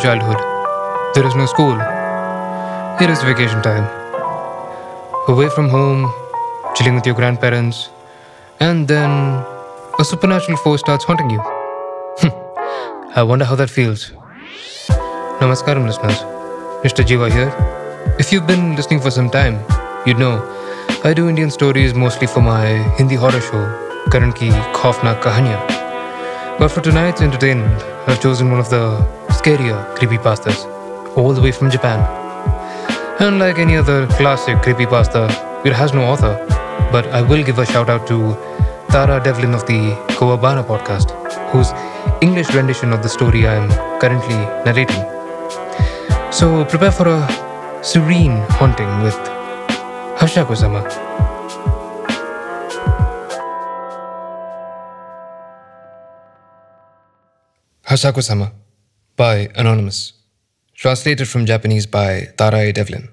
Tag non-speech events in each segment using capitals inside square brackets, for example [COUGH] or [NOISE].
childhood. There is no school. It is vacation time. Away from home, chilling with your grandparents, and then a supernatural force starts haunting you. Hmm. I wonder how that feels. Namaskaram, listeners. Nishta Jeeva here. If you've been listening for some time, you'd know I do Indian stories mostly for my Hindi horror show, Karan Ki Khaufnak Kahaniyan. But for tonight's entertainment, I've chosen one of the scarier creepypastas, all the way from Japan. Unlike any other classic creepypasta, it has no author, but I will give a shout out to Tara Devlin of the Kowabana podcast, whose English rendition of the story I am currently narrating. So prepare for a serene haunting with Hasshaku sama. Hasshaku-sama by Anonymous. Translated from Japanese by Tara Devlin.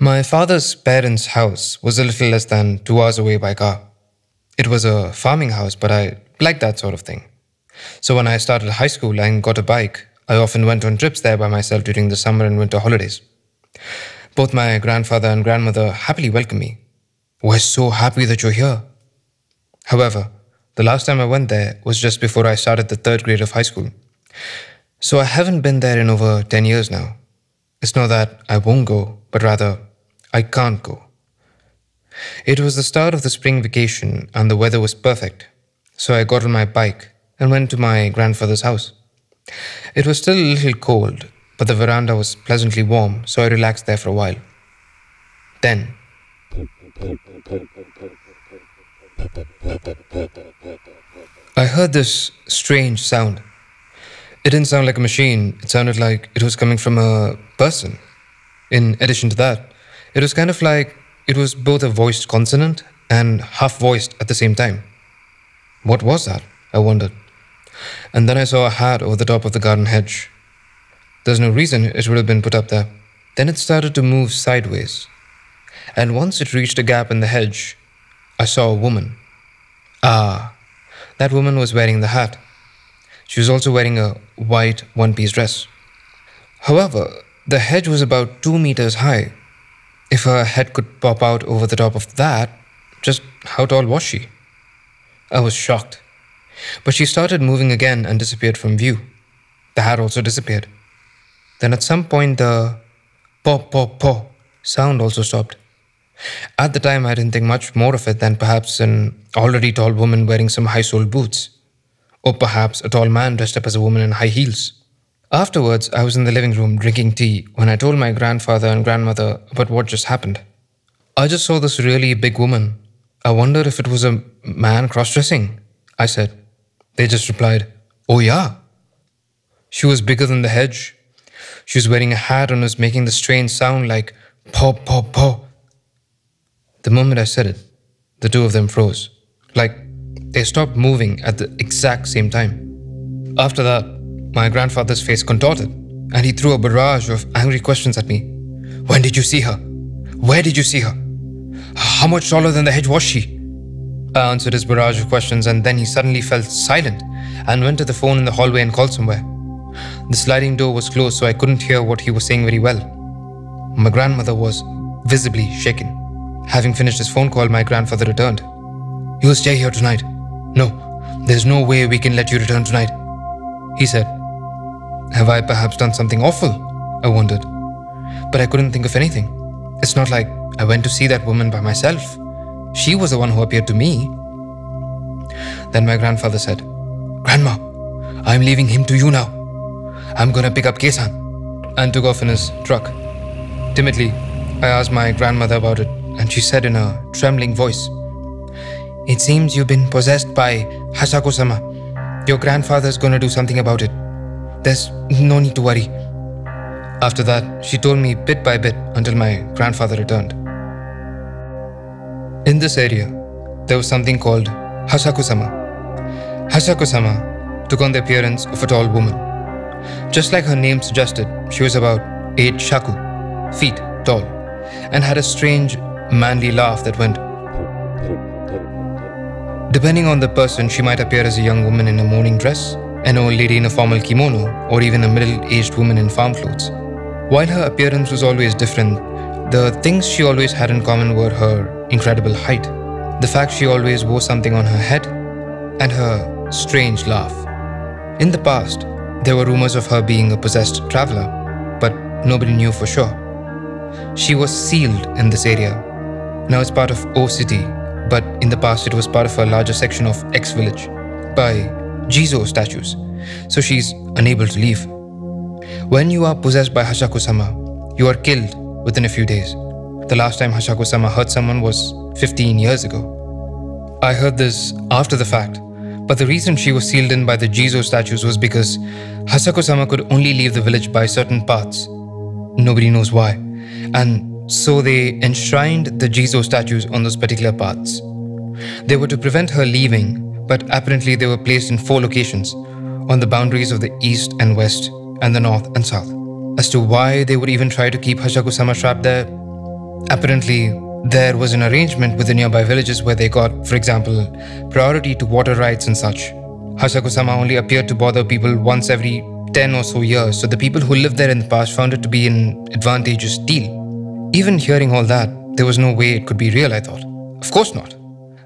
My father's parents' house was a little less than two hours away by car. It was a farming house, but I liked that sort of thing. So when I started high school and got a bike, I often went on trips there by myself during the summer and winter holidays. Both my grandfather and grandmother happily welcomed me. We're so happy that you're here. However, the last time I went there was just before I started the third grade of high school. So I haven't been there in over 10 years now. It's not that I won't go, but rather, I can't go. It was the start of the spring vacation and the weather was perfect, so I got on my bike and went to my grandfather's house. It was still a little cold, but the veranda was pleasantly warm, so I relaxed there for a while. Then, I heard this strange sound. It didn't sound like a machine, it sounded like it was coming from a person. In addition to that, it was kind of like it was both a voiced consonant and half voiced at the same time. What was that? I wondered. And then I saw a hat over the top of the garden hedge. There's no reason it would have been put up there. Then it started to move sideways. And once it reached a gap in the hedge, I saw a woman. Ah, that woman was wearing the hat. She was also wearing a white one piece dress. However, the hedge was about two meters high. If her head could pop out over the top of that, just how tall was she? I was shocked. But she started moving again and disappeared from view. The hat also disappeared. Then at some point, the pop, pop, pop sound also stopped. At the time, I didn't think much more of it than perhaps an already tall woman wearing some high soled boots, or perhaps a tall man dressed up as a woman in high heels. Afterwards, I was in the living room drinking tea when I told my grandfather and grandmother about what just happened. I just saw this really big woman. I wonder if it was a man cross dressing, I said. They just replied, Oh, yeah. She was bigger than the hedge. She was wearing a hat and was making the strange sound like paw, paw, paw. The moment I said it, the two of them froze. Like they stopped moving at the exact same time. After that, my grandfather's face contorted and he threw a barrage of angry questions at me. When did you see her? Where did you see her? How much taller than the hedge was she? I answered his barrage of questions and then he suddenly fell silent and went to the phone in the hallway and called somewhere. The sliding door was closed, so I couldn't hear what he was saying very well. My grandmother was visibly shaken. Having finished his phone call, my grandfather returned. You will stay here tonight. No, there's no way we can let you return tonight. He said. Have I perhaps done something awful? I wondered. But I couldn't think of anything. It's not like I went to see that woman by myself. She was the one who appeared to me. Then my grandfather said, Grandma, I'm leaving him to you now. I'm gonna pick up K-san. And took off in his truck. Timidly, I asked my grandmother about it, and she said in a trembling voice, It seems you've been possessed by Hasshaku sama. Your grandfather's gonna do something about it. There's no need to worry. After that, she told me bit by bit until my grandfather returned. In this area, there was something called Hasshaku sama. Hasshaku sama took on the appearance of a tall woman. Just like her name suggested, she was about 8 shaku, feet tall, and had a strange, manly laugh that went. Depending on the person, she might appear as a young woman in a morning dress, an old lady in a formal kimono, or even a middle aged woman in farm clothes. While her appearance was always different, the things she always had in common were her incredible height, the fact she always wore something on her head, and her strange laugh. In the past, there were rumors of her being a possessed traveler, but nobody knew for sure. She was sealed in this area. Now it's part of O City, but in the past it was part of a larger section of X Village by Jizo statues, so she's unable to leave. When you are possessed by Hasshaku sama, you are killed within a few days. The last time Hasshaku sama hurt someone was 15 years ago. I heard this after the fact, but the reason she was sealed in by the Jizo statues was because Hasshaku sama could only leave the village by certain paths. Nobody knows why. And so they enshrined the Jizo statues on those particular paths. They were to prevent her leaving, but apparently they were placed in four locations on the boundaries of the east and west and the north and south. As to why they would even try to keep Hasshaku sama trapped there, apparently there was an arrangement with the nearby villages where they got, for example, priority to water rights and such. Hasshaku sama only appeared to bother people once every 10 or so years, so the people who lived there in the past found it to be an advantageous deal. Even hearing all that, there was no way it could be real, I thought. Of course not.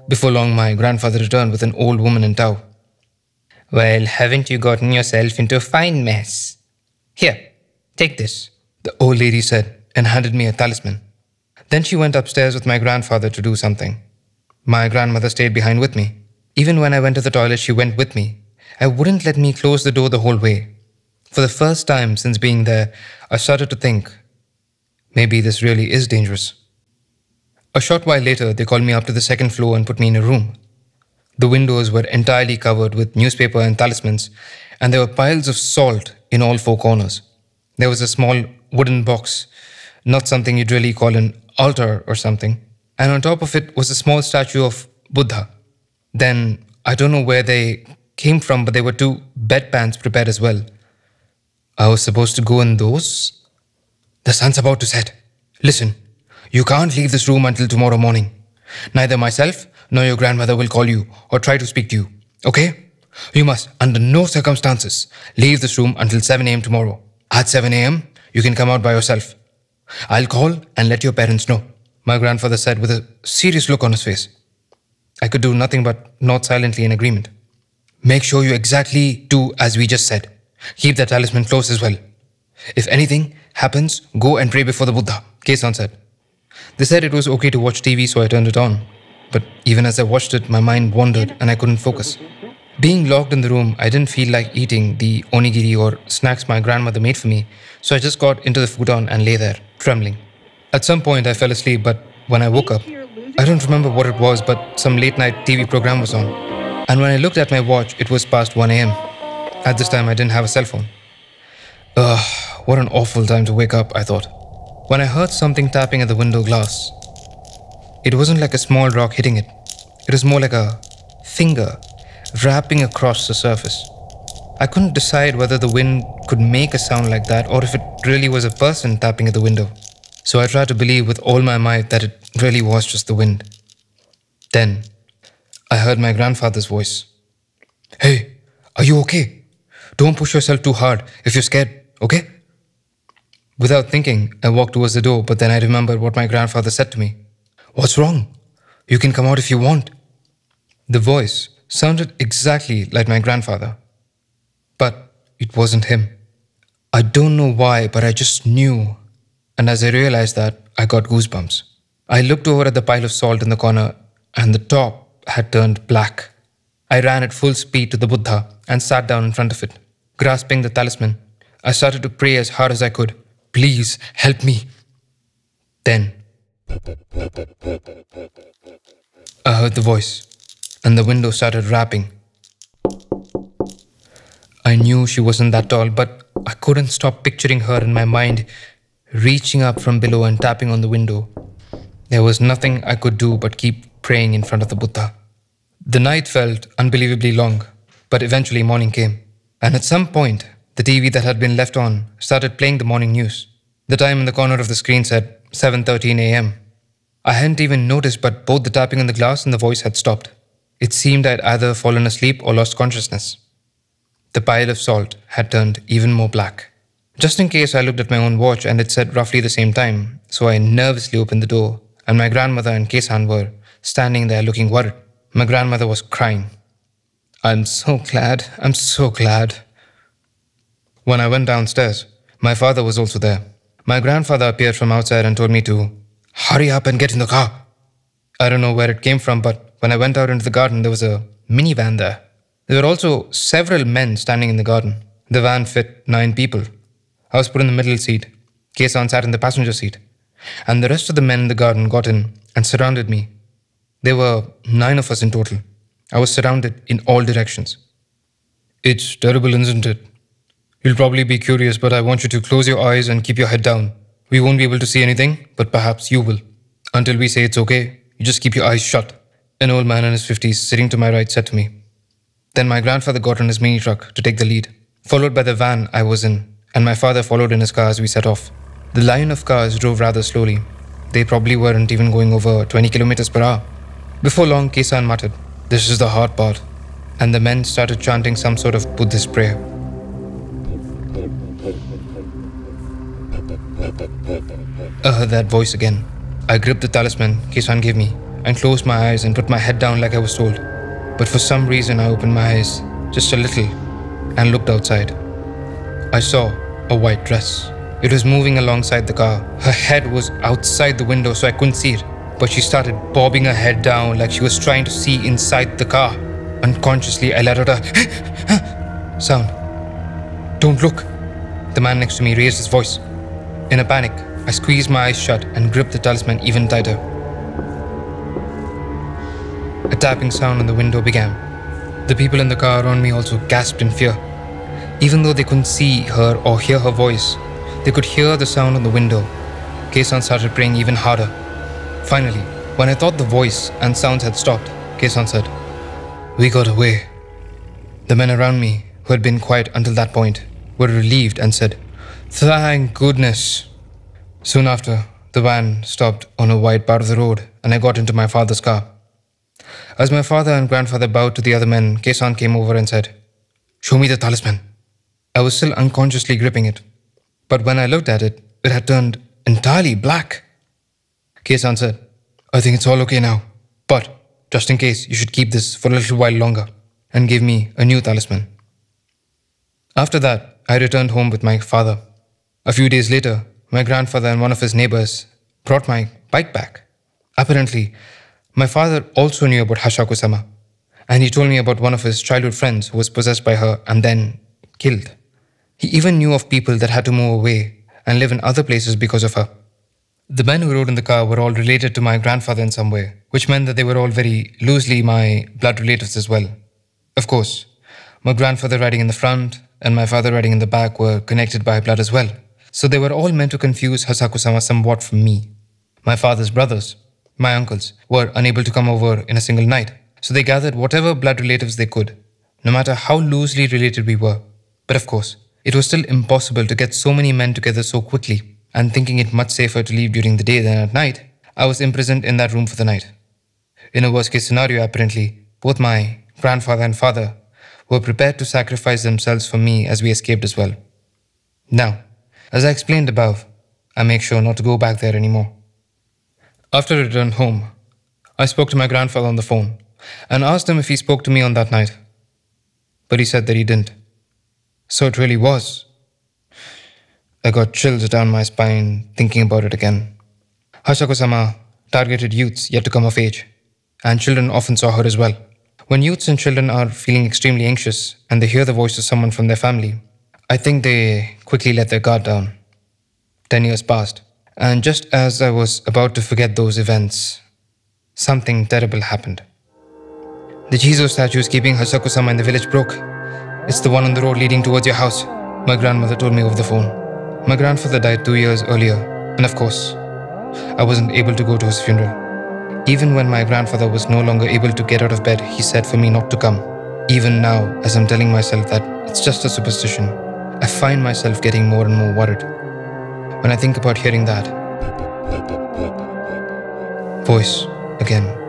Before long, my grandfather returned with an old woman in tow. Well, haven't you gotten yourself into a fine mess? Here, Take this, the old lady said, and handed me a talisman. Then she went upstairs with my grandfather to do something. My grandmother stayed behind with me. Even when I went to the toilet, she went with me. I wouldn't let me close the door the whole way. For the first time since being there, I started to think maybe this really is dangerous. A short while later, they called me up to the second floor and put me in a room. The windows were entirely covered with newspaper and talismans, and there were piles of salt in all four corners. There was a small wooden box, not something you'd really call an altar or something. And on top of it was a small statue of Buddha. Then I don't know where they came from, but there were two bedpans prepared as well. I was supposed to go in those? The sun's about to set. Listen, you can't leave this room until tomorrow morning. Neither myself nor your grandmother will call you or try to speak to you. Okay? You must, under no circumstances, leave this room until 7 a.m. tomorrow. At 7 a.m., you can come out by yourself. I'll call and let your parents know, my grandfather said with a serious look on his face. I could do nothing but nod silently in agreement. Make sure you exactly do as we just said. Keep the talisman close as well. If anything happens, go and pray before the Buddha, K-san said. They said it was okay to watch TV, so I turned it on. But even as I watched it, my mind wandered and I couldn't focus. Being locked in the room, I didn't feel like eating the onigiri or snacks my grandmother made for me, so I just got into the futon and lay there, trembling. At some point, I fell asleep, but when I woke up, I don't remember what it was, but some late night TV program was on. And when I looked at my watch, it was past 1 am. At this time, I didn't have a cell phone. Ugh, what an awful time to wake up, I thought. When I heard something tapping at the window glass, it wasn't like a small rock hitting it, it was more like a finger rapping across the surface. I couldn't decide whether the wind could make a sound like that or if it really was a person tapping at the window. So I tried to believe with all my might that it really was just the wind. Then I heard my grandfather's voice Hey, are you okay? Don't push yourself too hard if you're scared, okay? Without thinking, I walked towards the door, but then I remembered what my grandfather said to me What's wrong? You can come out if you want. The voice sounded exactly like my grandfather. But it wasn't him. I don't know why, but I just knew. And as I realized that, I got goosebumps. I looked over at the pile of salt in the corner, and the top had turned black. I ran at full speed to the Buddha and sat down in front of it. Grasping the talisman, I started to pray as hard as I could. Please help me. Then, I heard the voice and the window started rapping. I knew she wasn't that tall, but I couldn't stop picturing her in my mind, reaching up from below and tapping on the window. There was nothing I could do but keep praying in front of the Buddha. The night felt unbelievably long, but eventually morning came. And at some point, the TV that had been left on started playing the morning news. The time in the corner of the screen said 7:13 a.m. I hadn't even noticed, but both the tapping on the glass and the voice had stopped. It seemed I'd either fallen asleep or lost consciousness. the pile of salt had turned even more black. Just in case, I looked at my own watch and it said roughly the same time, so I nervously opened the door, and my grandmother and K-san were standing there looking worried. My grandmother was crying. I'm so glad, I'm so glad. When I went downstairs, my father was also there. My grandfather appeared from outside and told me to hurry up and get in the car. I don't know where it came from, but when I went out into the garden, there was a minivan there. There were also several men standing in the garden. The van fit nine people. I was put in the middle seat. K-san sat in the passenger seat. And the rest of the men in the garden got in and surrounded me. There were nine of us in total. I was surrounded in all directions. It's terrible, isn't it? You'll probably be curious, but I want you to close your eyes and keep your head down. We won't be able to see anything, but perhaps you will. Until we say it's okay, you just keep your eyes shut. An old man in his 50s sitting to my right said to me. Then my grandfather got on his mini truck to take the lead, followed by the van I was in, and my father followed in his car as we set off. The line of cars drove rather slowly. They probably weren't even going over 20 kilometers per hour. Before long, K-san muttered, This is the hard part. And the men started chanting some sort of Buddhist prayer. I heard that voice again. I gripped the talisman K-san gave me and closed my eyes and put my head down like I was told. But for some reason, I opened my eyes just a little and looked outside. I saw a white dress. It was moving alongside the car. Her head was outside the window, so I couldn't see it. But she started bobbing her head down like she was trying to see inside the car. Unconsciously, I let out a [GASPS] sound. Don't look. The man next to me raised his voice. In a panic, I squeezed my eyes shut and gripped the talisman even tighter. A tapping sound on the window began. The people in the car around me also gasped in fear. Even though they couldn't see her or hear her voice, they could hear the sound on the window. K-san started praying even harder. Finally, when I thought the voice and sounds had stopped, K-san said, We got away. The men around me, who had been quiet until that point, were relieved and said, Thank goodness. Soon after, the van stopped on a wide part of the road and I got into my father's car. As my father and grandfather bowed to the other men, K-san came over and said, Show me the talisman. I was still unconsciously gripping it, but when I looked at it, it had turned entirely black. K-san said, I think it's all okay now, but just in case, you should keep this for a little while longer, and give me a new talisman. After that, I returned home with my father. A few days later, my grandfather and one of his neighbors brought my bike back. Apparently, my father also knew about Hasshaku sama, and he told me about one of his childhood friends who was possessed by her and then killed. He even knew of people that had to move away and live in other places because of her. The men who rode in the car were all related to my grandfather in some way, which meant that they were all very loosely my blood relatives as well. Of course, my grandfather riding in the front and my father riding in the back were connected by blood as well, so they were all meant to confuse Hasshaku sama somewhat from me. My father's brothers, my uncles, were unable to come over in a single night, so they gathered whatever blood relatives they could, no matter how loosely related we were. But of course, it was still impossible to get so many men together so quickly, and thinking it much safer to leave during the day than at night, I was imprisoned in that room for the night. In a worst case scenario, apparently, both my grandfather and father were prepared to sacrifice themselves for me as we escaped as well. Now, as I explained above, I make sure not to go back there anymore. After I returned home, I spoke to my grandfather on the phone and asked him if he spoke to me on that night. But he said that he didn't. So it really was. I got chills down my spine thinking about it again. Hasshaku sama targeted youths yet to come of age, and children often saw her as well. When youths and children are feeling extremely anxious and they hear the voice of someone from their family, I think they quickly let their guard down. Ten years passed. And just as I was about to forget those events, something terrible happened. The Jizo statue keeping Hasshaku sama in the village broke. It's the one on the road leading towards your house, my grandmother told me over the phone. My grandfather died two years earlier, and of course, I wasn't able to go to his funeral. Even when my grandfather was no longer able to get out of bed, he said for me not to come. Even now, as I'm telling myself that it's just a superstition, I find myself getting more and more worried. When I think about hearing that voice again.